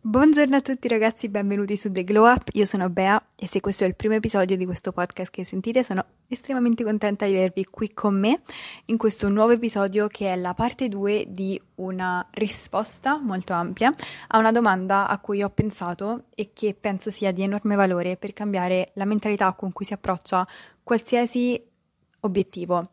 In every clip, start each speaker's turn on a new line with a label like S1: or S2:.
S1: Buongiorno a tutti ragazzi, benvenuti su The Glow Up, io sono Bea e se questo è il primo episodio di questo podcast che sentite sono estremamente contenta di avervi qui con me in questo nuovo episodio che è la parte 2 di una risposta molto ampia a una domanda a cui ho pensato e che penso sia di enorme valore per cambiare la mentalità con cui si approccia qualsiasi obiettivo.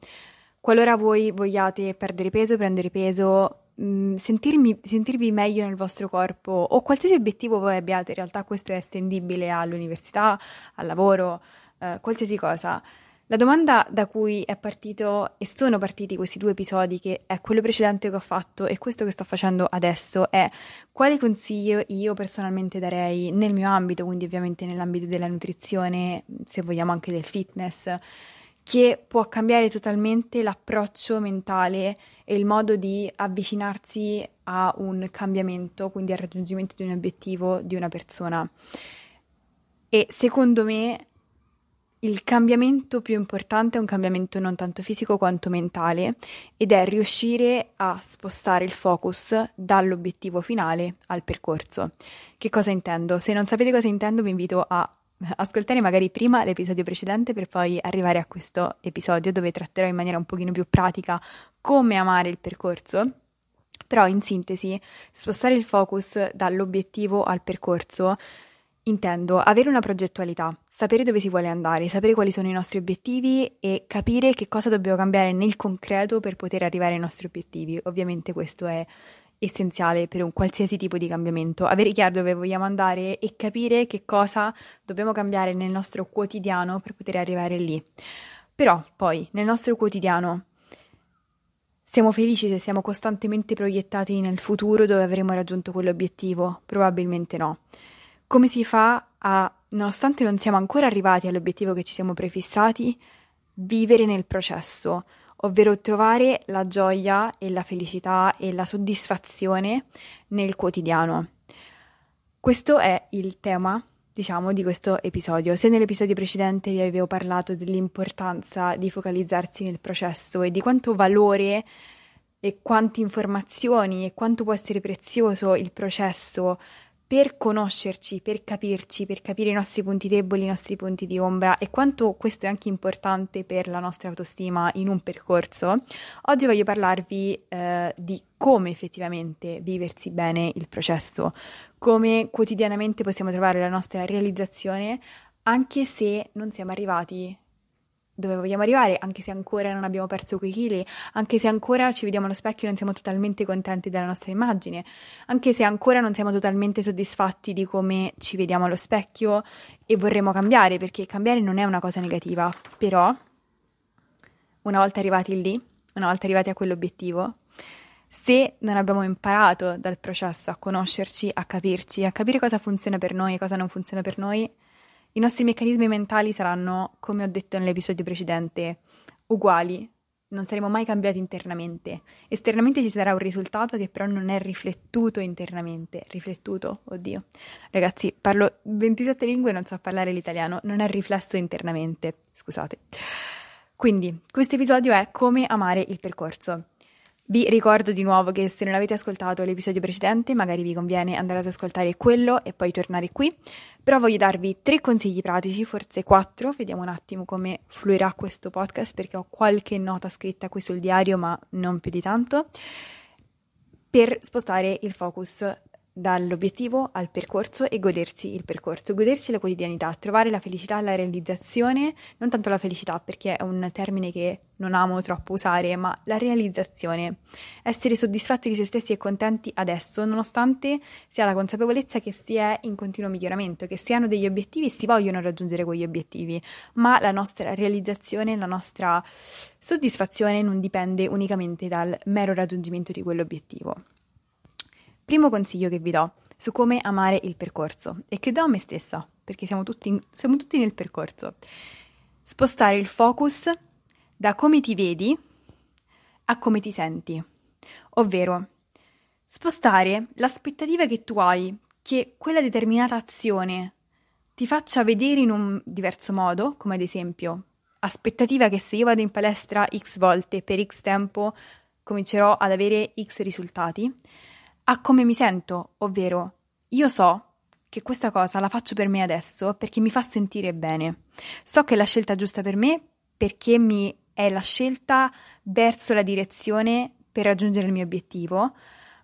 S1: Qualora voi vogliate perdere peso, prendere peso, Mm, sentirmi, sentirvi meglio nel vostro corpo o qualsiasi obiettivo voi abbiate, in realtà questo è estendibile all'università, al lavoro, eh, qualsiasi cosa. La domanda da cui è partito e sono partiti questi due episodi, che è quello precedente che ho fatto e questo che sto facendo adesso, è quali consigli io personalmente darei nel mio ambito, quindi ovviamente nell'ambito della nutrizione, se vogliamo anche del fitness, che può cambiare totalmente l'approccio mentale e il modo di avvicinarsi a un cambiamento, quindi al raggiungimento di un obiettivo di una persona. E secondo me il cambiamento più importante è un cambiamento non tanto fisico quanto mentale ed è riuscire a spostare il focus dall'obiettivo finale al percorso. Che cosa intendo? Se non sapete cosa intendo vi invito a ascoltare magari prima l'episodio precedente per poi arrivare a questo episodio dove tratterò in maniera un pochino più pratica come amare il percorso. Però in sintesi, spostare il focus dall'obiettivo al percorso intendo avere una progettualità, sapere dove si vuole andare, sapere quali sono i nostri obiettivi e capire che cosa dobbiamo cambiare nel concreto per poter arrivare ai nostri obiettivi. Ovviamente questo è essenziale per un qualsiasi tipo di cambiamento, avere chiaro dove vogliamo andare e capire che cosa dobbiamo cambiare nel nostro quotidiano per poter arrivare lì. Però poi nel nostro quotidiano siamo felici se siamo costantemente proiettati nel futuro dove avremo raggiunto quell'obiettivo? Probabilmente no. Come si fa a, nonostante non siamo ancora arrivati all'obiettivo che ci siamo prefissati, vivere nel processo? Ovvero trovare la gioia e la felicità e la soddisfazione nel quotidiano. Questo è il tema, diciamo, di questo episodio. Se nell'episodio precedente vi avevo parlato dell'importanza di focalizzarsi nel processo e di quanto valore e quante informazioni e quanto può essere prezioso il processo per conoscerci, per capirci, per capire i nostri punti deboli, i nostri punti di ombra e quanto questo è anche importante per la nostra autostima in un percorso, oggi voglio parlarvi eh, di come effettivamente viversi bene il processo, come quotidianamente possiamo trovare la nostra realizzazione anche se non siamo arrivati dove vogliamo arrivare, anche se ancora non abbiamo perso quei chili, anche se ancora ci vediamo allo specchio e non siamo totalmente contenti della nostra immagine, anche se ancora non siamo totalmente soddisfatti di come ci vediamo allo specchio e vorremmo cambiare, perché cambiare non è una cosa negativa, però una volta arrivati lì, una volta arrivati a quell'obiettivo, se non abbiamo imparato dal processo a conoscerci, a capirci, a capire cosa funziona per noi e cosa non funziona per noi, i nostri meccanismi mentali saranno, come ho detto nell'episodio precedente, uguali, non saremo mai cambiati internamente. Esternamente ci sarà un risultato che però non è riflettuto internamente. Riflettuto, oddio. Ragazzi, parlo 27 lingue e non so parlare l'italiano, non è riflesso internamente, scusate. Quindi, questo episodio è come amare il percorso. Vi ricordo di nuovo che se non avete ascoltato l'episodio precedente, magari vi conviene andare ad ascoltare quello e poi tornare qui. Però voglio darvi tre consigli pratici, forse quattro, vediamo un attimo come fluirà questo podcast perché ho qualche nota scritta qui sul diario, ma non più di tanto, per spostare il focus dall'obiettivo al percorso e godersi il percorso, godersi la quotidianità, trovare la felicità, la realizzazione, non tanto la felicità perché è un termine che non amo troppo usare, ma la realizzazione, essere soddisfatti di se stessi e contenti adesso, nonostante si ha la consapevolezza che si è in continuo miglioramento, che si hanno degli obiettivi e si vogliono raggiungere quegli obiettivi, ma la nostra realizzazione, la nostra soddisfazione non dipende unicamente dal mero raggiungimento di quell'obiettivo. Primo consiglio che vi do su come amare il percorso e che do a me stessa, perché siamo tutti, siamo tutti nel percorso. Spostare il focus da come ti vedi a come ti senti, ovvero spostare l'aspettativa che tu hai che quella determinata azione ti faccia vedere in un diverso modo, come ad esempio aspettativa che se io vado in palestra x volte per x tempo comincerò ad avere x risultati, a come mi sento, ovvero io so che questa cosa la faccio per me adesso perché mi fa sentire bene. So che è la scelta giusta per me perché mi è la scelta verso la direzione per raggiungere il mio obiettivo,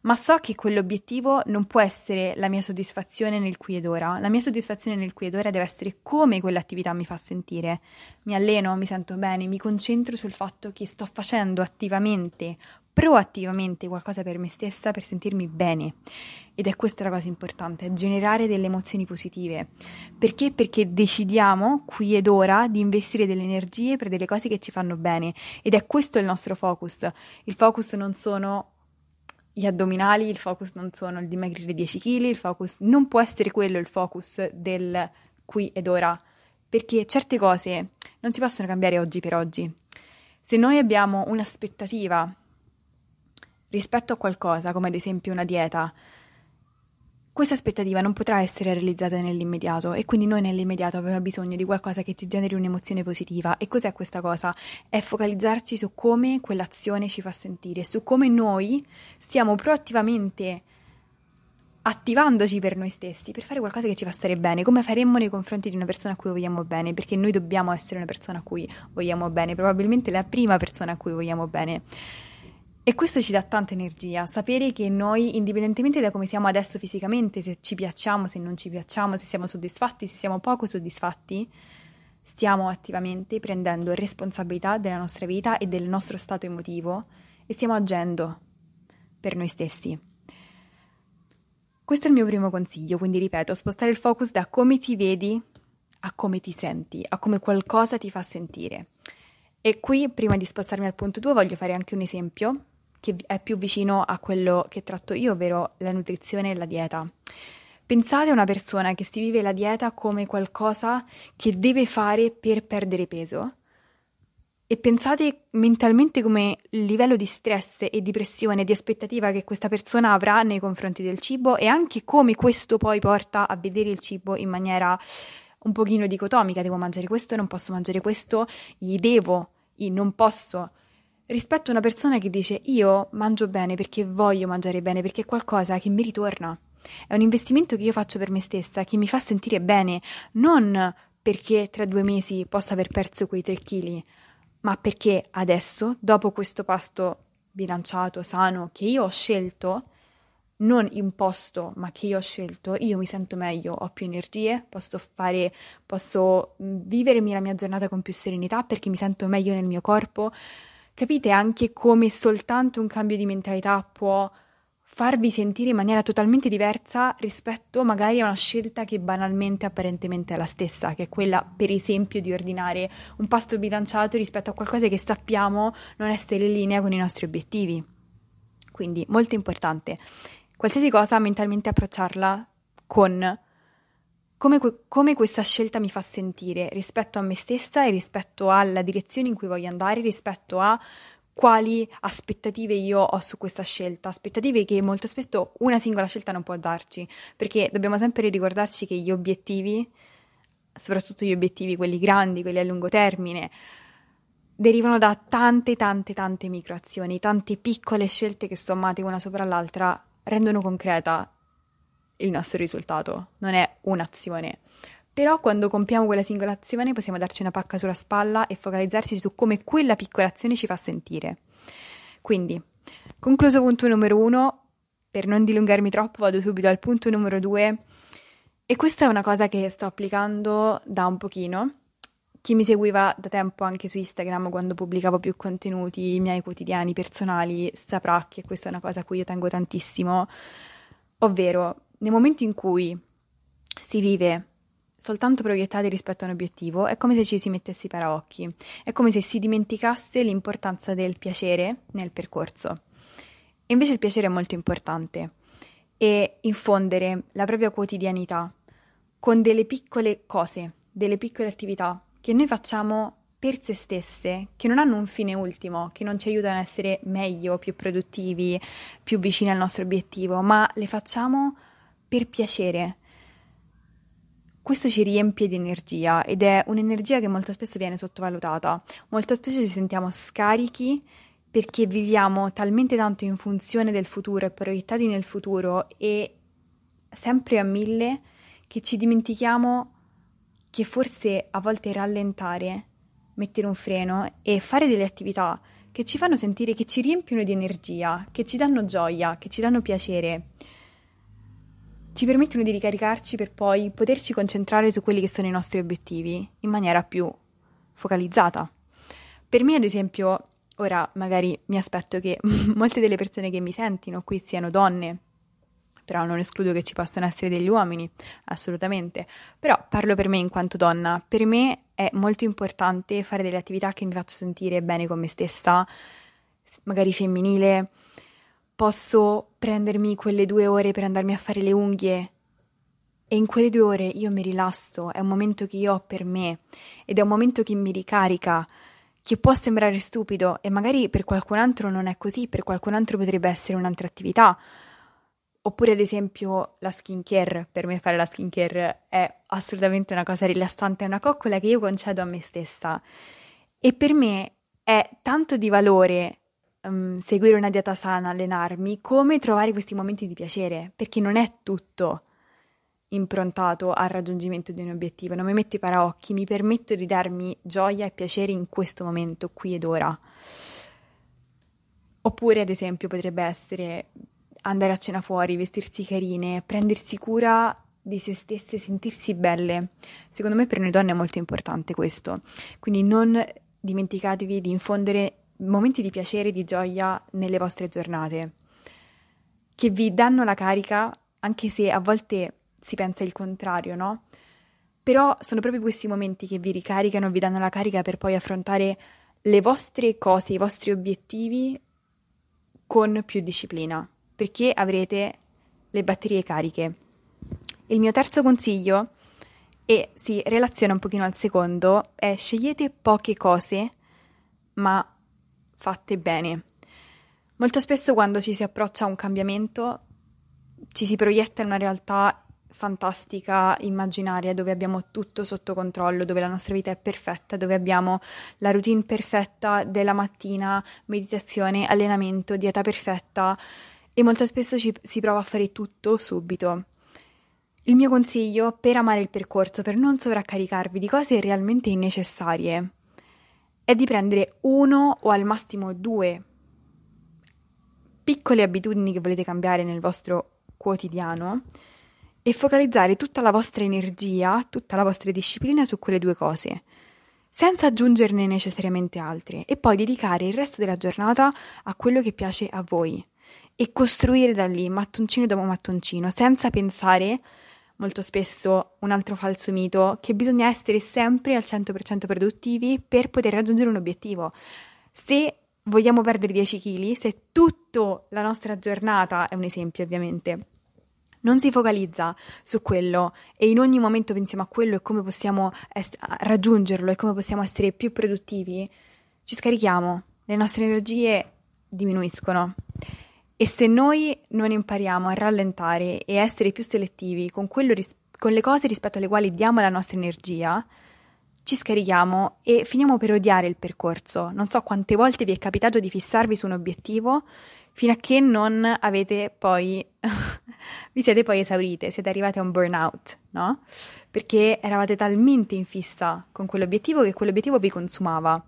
S1: ma so che quell'obiettivo non può essere la mia soddisfazione nel qui ed ora. La mia soddisfazione nel qui ed ora deve essere come quell'attività mi fa sentire. Mi alleno, mi sento bene, mi concentro sul fatto che sto facendo attivamente, proattivamente qualcosa per me stessa per sentirmi bene. Ed è questa la cosa importante, generare delle emozioni positive. Perché? Perché decidiamo qui ed ora di investire delle energie per delle cose che ci fanno bene. Ed è questo il nostro focus. Il focus non sono gli addominali, il focus non sono il dimagrire 10 kg, il focus non può essere quello il focus del qui ed ora, perché certe cose non si possono cambiare oggi per oggi. Se noi abbiamo un'aspettativa rispetto a qualcosa, come ad esempio una dieta, questa aspettativa non potrà essere realizzata nell'immediato e quindi noi nell'immediato abbiamo bisogno di qualcosa che ci generi un'emozione positiva. E cos'è questa cosa? È focalizzarci su come quell'azione ci fa sentire, su come noi stiamo proattivamente attivandoci per noi stessi, per fare qualcosa che ci fa stare bene, come faremmo nei confronti di una persona a cui vogliamo bene, perché noi dobbiamo essere una persona a cui vogliamo bene, probabilmente la prima persona a cui vogliamo bene. E questo ci dà tanta energia, sapere che noi, indipendentemente da come siamo adesso fisicamente, se ci piacciamo, se non ci piacciamo, se siamo soddisfatti, se siamo poco soddisfatti, stiamo attivamente prendendo responsabilità della nostra vita e del nostro stato emotivo e stiamo agendo per noi stessi. Questo è il mio primo consiglio, quindi ripeto, spostare il focus da come ti vedi a come ti senti, a come qualcosa ti fa sentire. E qui, prima di spostarmi al punto 2, voglio fare anche un esempio che è più vicino a quello che tratto io, ovvero la nutrizione e la dieta. Pensate a una persona che si vive la dieta come qualcosa che deve fare per perdere peso e pensate mentalmente come il livello di stress e di pressione e di aspettativa che questa persona avrà nei confronti del cibo e anche come questo poi porta a vedere il cibo in maniera un pochino dicotomica, devo mangiare questo, non posso mangiare questo, gli devo, non posso rispetto a una persona che dice io mangio bene perché voglio mangiare bene, perché è qualcosa che mi ritorna. È un investimento che io faccio per me stessa, che mi fa sentire bene, non perché tra due mesi posso aver perso quei tre chili, ma perché adesso, dopo questo pasto bilanciato, sano, che io ho scelto, non imposto, ma che io ho scelto, io mi sento meglio, ho più energie, posso fare, posso vivermi la mia giornata con più serenità perché mi sento meglio nel mio corpo, Capite anche come soltanto un cambio di mentalità può farvi sentire in maniera totalmente diversa rispetto magari a una scelta che banalmente apparentemente è la stessa, che è quella per esempio di ordinare un pasto bilanciato rispetto a qualcosa che sappiamo non essere in linea con i nostri obiettivi. Quindi molto importante, qualsiasi cosa mentalmente approcciarla con come, come, questa scelta mi fa sentire rispetto a me stessa e rispetto alla direzione in cui voglio andare, rispetto a quali aspettative io ho su questa scelta, aspettative che molto spesso una singola scelta non può darci, perché dobbiamo sempre ricordarci che gli obiettivi, soprattutto gli obiettivi, quelli grandi, quelli a lungo termine, derivano da tante, tante, tante microazioni, tante piccole scelte che sommate una sopra l'altra rendono concreta il nostro risultato, non è un'azione. Però quando compiamo quella singola azione possiamo darci una pacca sulla spalla e focalizzarci su come quella piccola azione ci fa sentire. Quindi, concluso punto numero uno, per non dilungarmi troppo vado subito al punto numero due e questa è una cosa che sto applicando da un pochino. Chi mi seguiva da tempo anche su Instagram quando pubblicavo più contenuti miei quotidiani personali saprà che questa è una cosa a cui io tengo tantissimo, ovvero nel momento in cui si vive soltanto proiettati rispetto a un obiettivo, è come se ci si mettesse i paraocchi, è come se si dimenticasse l'importanza del piacere nel percorso. E invece il piacere è molto importante e infondere la propria quotidianità con delle piccole cose, delle piccole attività che noi facciamo per se stesse, che non hanno un fine ultimo, che non ci aiutano a essere meglio, più produttivi, più vicini al nostro obiettivo, ma le facciamo per piacere. Questo ci riempie di energia ed è un'energia che molto spesso viene sottovalutata. Molto spesso ci sentiamo scarichi perché viviamo talmente tanto in funzione del futuro e proiettati nel futuro e sempre a mille che ci dimentichiamo che forse a volte rallentare, mettere un freno e fare delle attività che ci fanno sentire che ci riempiono di energia, che ci danno gioia, che ci danno piacere, ci permettono di ricaricarci per poi poterci concentrare su quelli che sono i nostri obiettivi in maniera più focalizzata. Per me, ad esempio, ora magari mi aspetto che molte delle persone che mi sentono qui siano donne però non escludo che ci possano essere degli uomini, assolutamente. Però parlo per me in quanto donna, per me è molto importante fare delle attività che mi faccio sentire bene con me stessa, magari femminile. Posso prendermi quelle due ore per andarmi a fare le unghie e in quelle due ore io mi rilasso, è un momento che io ho per me ed è un momento che mi ricarica, che può sembrare stupido e magari per qualcun altro non è così, per qualcun altro potrebbe essere un'altra attività, Oppure ad esempio la skincare, per me fare la skincare è assolutamente una cosa rilassante, è una coccola che io concedo a me stessa. E per me è tanto di valore um, seguire una dieta sana, allenarmi, come trovare questi momenti di piacere, perché non è tutto improntato al raggiungimento di un obiettivo, non mi metto i paraocchi, mi permetto di darmi gioia e piacere in questo momento, qui ed ora. Oppure, ad esempio, potrebbe essere andare a cena fuori, vestirsi carine, prendersi cura di se stesse, sentirsi belle. Secondo me per noi donne è molto importante questo. Quindi non dimenticatevi di infondere momenti di piacere e di gioia nelle vostre giornate, che vi danno la carica, anche se a volte si pensa il contrario, no? Però sono proprio questi momenti che vi ricaricano, vi danno la carica per poi affrontare le vostre cose, i vostri obiettivi con più disciplina perché avrete le batterie cariche. Il mio terzo consiglio, e si relaziona un pochino al secondo, è scegliete poche cose, ma fatte bene. Molto spesso quando ci si approccia a un cambiamento ci si proietta in una realtà fantastica, immaginaria, dove abbiamo tutto sotto controllo, dove la nostra vita è perfetta, dove abbiamo la routine perfetta della mattina, meditazione, allenamento, dieta perfetta, e molto spesso ci, si prova a fare tutto subito. Il mio consiglio per amare il percorso, per non sovraccaricarvi di cose realmente innecessarie, è di prendere uno o al massimo due piccole abitudini che volete cambiare nel vostro quotidiano e focalizzare tutta la vostra energia, tutta la vostra disciplina su quelle due cose, senza aggiungerne necessariamente altre, e poi dedicare il resto della giornata a quello che piace a voi e costruire da lì mattoncino dopo mattoncino, senza pensare molto spesso un altro falso mito che bisogna essere sempre al 100% produttivi per poter raggiungere un obiettivo. Se vogliamo perdere 10 kg, se tutta la nostra giornata, è un esempio ovviamente, non si focalizza su quello e in ogni momento pensiamo a quello e come possiamo est- raggiungerlo e come possiamo essere più produttivi, ci scarichiamo, le nostre energie diminuiscono. E se noi non impariamo a rallentare e essere più selettivi con, ris- con le cose rispetto alle quali diamo la nostra energia, ci scarichiamo e finiamo per odiare il percorso. Non so quante volte vi è capitato di fissarvi su un obiettivo fino a che non avete poi vi siete poi esaurite, siete arrivate a un burnout, no? Perché eravate talmente in fissa con quell'obiettivo che quell'obiettivo vi consumava.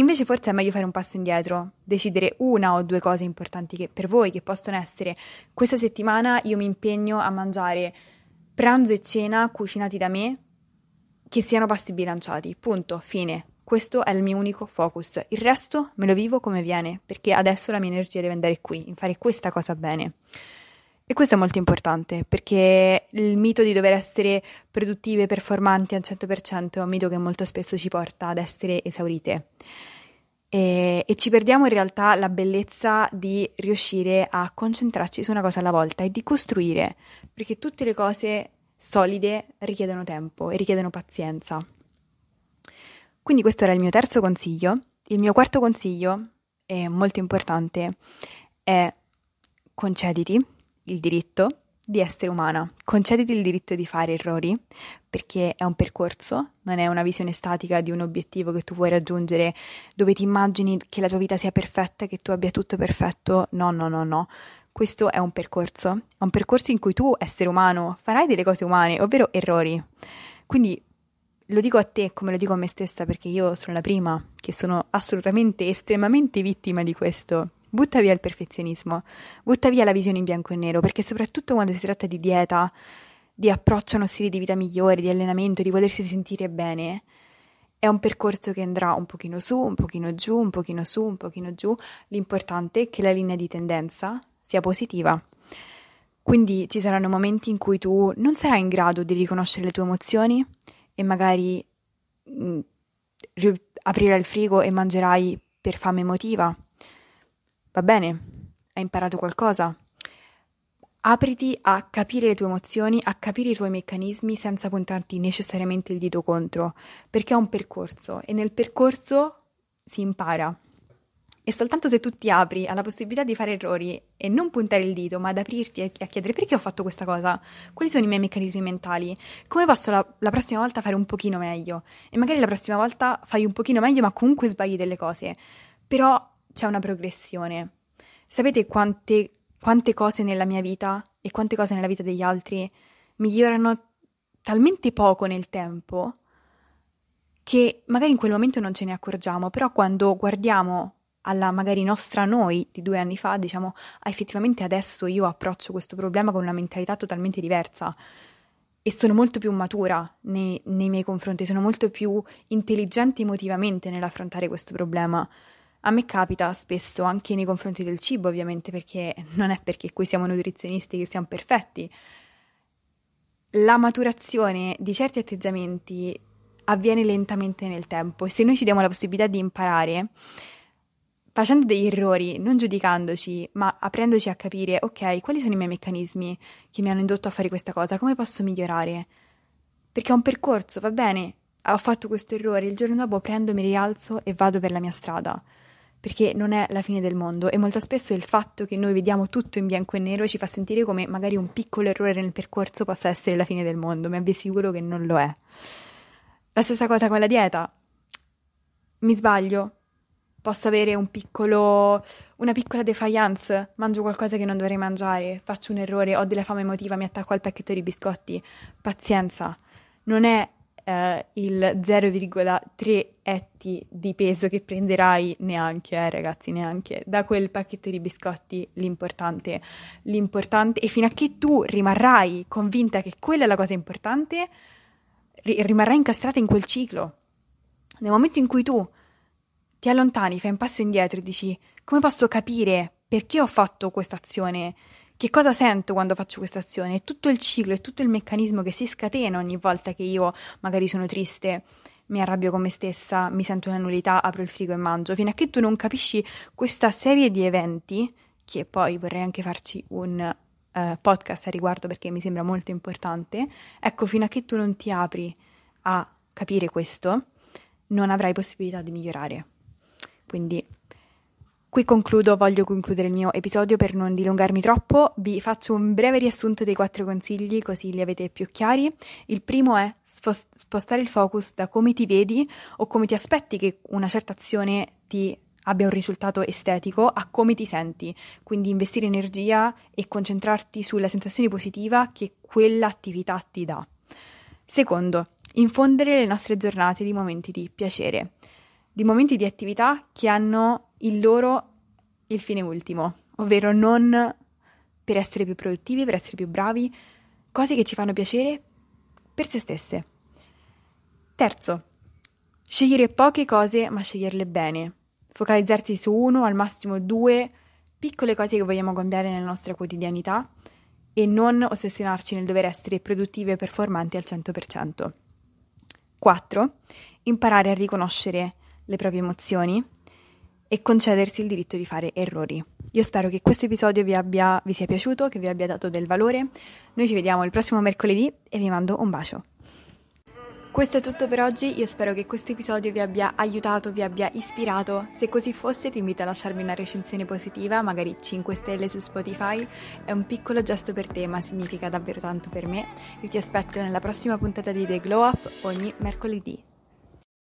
S1: Invece forse è meglio fare un passo indietro, decidere una o due cose importanti che, per voi che possono essere questa settimana io mi impegno a mangiare pranzo e cena cucinati da me che siano pasti bilanciati. Punto, fine. Questo è il mio unico focus. Il resto me lo vivo come viene, perché adesso la mia energia deve andare qui, in fare questa cosa bene. E questo è molto importante perché il mito di dover essere produttive e performanti al 100% è un mito che molto spesso ci porta ad essere esaurite. E, e, ci perdiamo in realtà la bellezza di riuscire a concentrarci su una cosa alla volta e di costruire, perché tutte le cose solide richiedono tempo e richiedono pazienza. Quindi questo era il mio terzo consiglio. Il mio quarto consiglio, è molto importante, è concediti il diritto di essere umana, concediti il diritto di fare errori, perché è un percorso, non è una visione statica di un obiettivo che tu vuoi raggiungere, dove ti immagini che la tua vita sia perfetta, che tu abbia tutto perfetto. No, no, no, no. Questo è un percorso, è un percorso in cui tu, essere umano, farai delle cose umane, ovvero errori. Quindi lo dico a te come lo dico a me stessa perché io sono la prima che sono assolutamente, estremamente vittima di questo. Butta via il perfezionismo, butta via la visione in bianco e nero, perché soprattutto quando si tratta di dieta, di approccio a uno stile di vita migliore, di allenamento, di volersi sentire bene, è un percorso che andrà un pochino su, un pochino giù, un pochino su, un pochino giù. L'importante è che la linea di tendenza sia positiva. Quindi ci saranno momenti in cui tu non sarai in grado di riconoscere le tue emozioni e magari mh, mm, aprirai il frigo e mangerai per fame emotiva. Va bene, hai imparato qualcosa. Apriti a capire le tue emozioni, a capire i tuoi meccanismi senza puntarti necessariamente il dito contro, perché è un percorso e nel percorso si impara. E soltanto se tu ti apri alla possibilità di fare errori e non puntare il dito, ma ad aprirti e a chiedere perché ho fatto questa cosa, quali sono i miei meccanismi mentali, come posso la, la, prossima volta fare un pochino meglio. E magari la prossima volta fai un pochino meglio, ma comunque sbagli delle cose. Però c'è una progressione. Sapete quante, quante cose nella mia vita e quante cose nella vita degli altri migliorano talmente poco nel tempo che magari in quel momento non ce ne accorgiamo, però quando guardiamo alla magari nostra noi di due anni fa, diciamo, ah, effettivamente adesso io approccio questo problema con una mentalità totalmente diversa e sono molto più matura nei, nei miei confronti, sono molto più intelligente emotivamente nell'affrontare questo problema. A me capita spesso anche nei confronti del cibo, ovviamente, perché non è perché qui siamo nutrizionisti che siamo perfetti. La maturazione di certi atteggiamenti avviene lentamente nel tempo e se noi ci diamo la possibilità di imparare, facendo degli errori, non giudicandoci, ma aprendoci a capire, ok, quali sono i miei meccanismi che mi hanno indotto a fare questa cosa, come posso migliorare? Perché è un percorso, va bene, ho fatto questo errore, il giorno dopo prendo, mi rialzo e vado per la mia strada. Perché non è la fine del mondo. E molto spesso il fatto che noi vediamo tutto in bianco e nero ci fa sentire come magari un piccolo errore nel percorso possa essere la fine del mondo, ma vi assicuro che non lo è. La stessa cosa con la dieta. Mi sbaglio, posso avere un piccolo, una piccola defiance, mangio qualcosa che non dovrei mangiare, faccio un errore, ho della fame emotiva, mi attacco al pacchetto di biscotti. Pazienza, non è eh, il 0,3 etti di peso che prenderai neanche, eh, ragazzi, neanche da quel pacchetto di biscotti l'importante, l'importante, e fino a che tu rimarrai convinta che quella è la cosa importante, ri- rimarrai incastrata in quel ciclo. Nel momento in cui tu ti allontani, fai un passo indietro e dici come posso capire perché ho fatto questa azione, che cosa sento quando faccio questa azione, è tutto il ciclo, è tutto il meccanismo che si scatena ogni volta che io magari sono triste, mi arrabbio con me stessa, mi sento una nullità, apro il frigo e mangio, fino a che tu non capisci questa serie di eventi, che poi vorrei anche farci un uh, podcast a riguardo perché mi sembra molto importante, ecco, fino a che tu non ti apri a capire questo, non avrai possibilità di migliorare. Quindi qui concludo, voglio concludere il mio episodio per non dilungarmi troppo, vi faccio un breve riassunto dei quattro consigli così li avete più chiari. Il primo è spostare il focus da come ti vedi o come ti aspetti che una certa azione ti abbia un risultato estetico a come ti senti, quindi investire energia e concentrarti sulla sensazione positiva che quell'attività ti dà. Secondo, infondere le nostre giornate di momenti di piacere di momenti di attività che hanno il loro il fine ultimo, ovvero non per essere più produttivi, per essere più bravi, cose che ci fanno piacere per se stesse. Terzo, scegliere poche cose ma sceglierle bene, focalizzarsi su uno, al massimo due piccole cose che vogliamo cambiare nella nostra quotidianità e non ossessionarci nel dover essere produttive e performanti al 100%. 4. Imparare a riconoscere le proprie emozioni e concedersi il diritto di fare errori. Io spero che questo episodio vi, abbia, vi sia piaciuto, che vi abbia dato del valore. Noi ci vediamo il prossimo mercoledì e vi mando un bacio. Questo è tutto per oggi, io spero che questo episodio vi abbia aiutato, vi abbia ispirato. Se così fosse ti invito a lasciarmi una recensione positiva, magari 5 stelle su Spotify. È un piccolo gesto per te, ma significa davvero tanto per me. Io ti aspetto nella prossima puntata di The Glow Up ogni mercoledì.